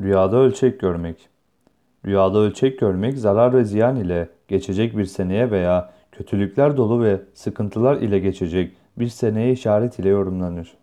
Rüyada ölçek görmek. Rüyada ölçek görmek zarar ve ziyan ile geçecek bir seneye veya kötülükler dolu ve sıkıntılar ile geçecek bir seneye işaret ile yorumlanır.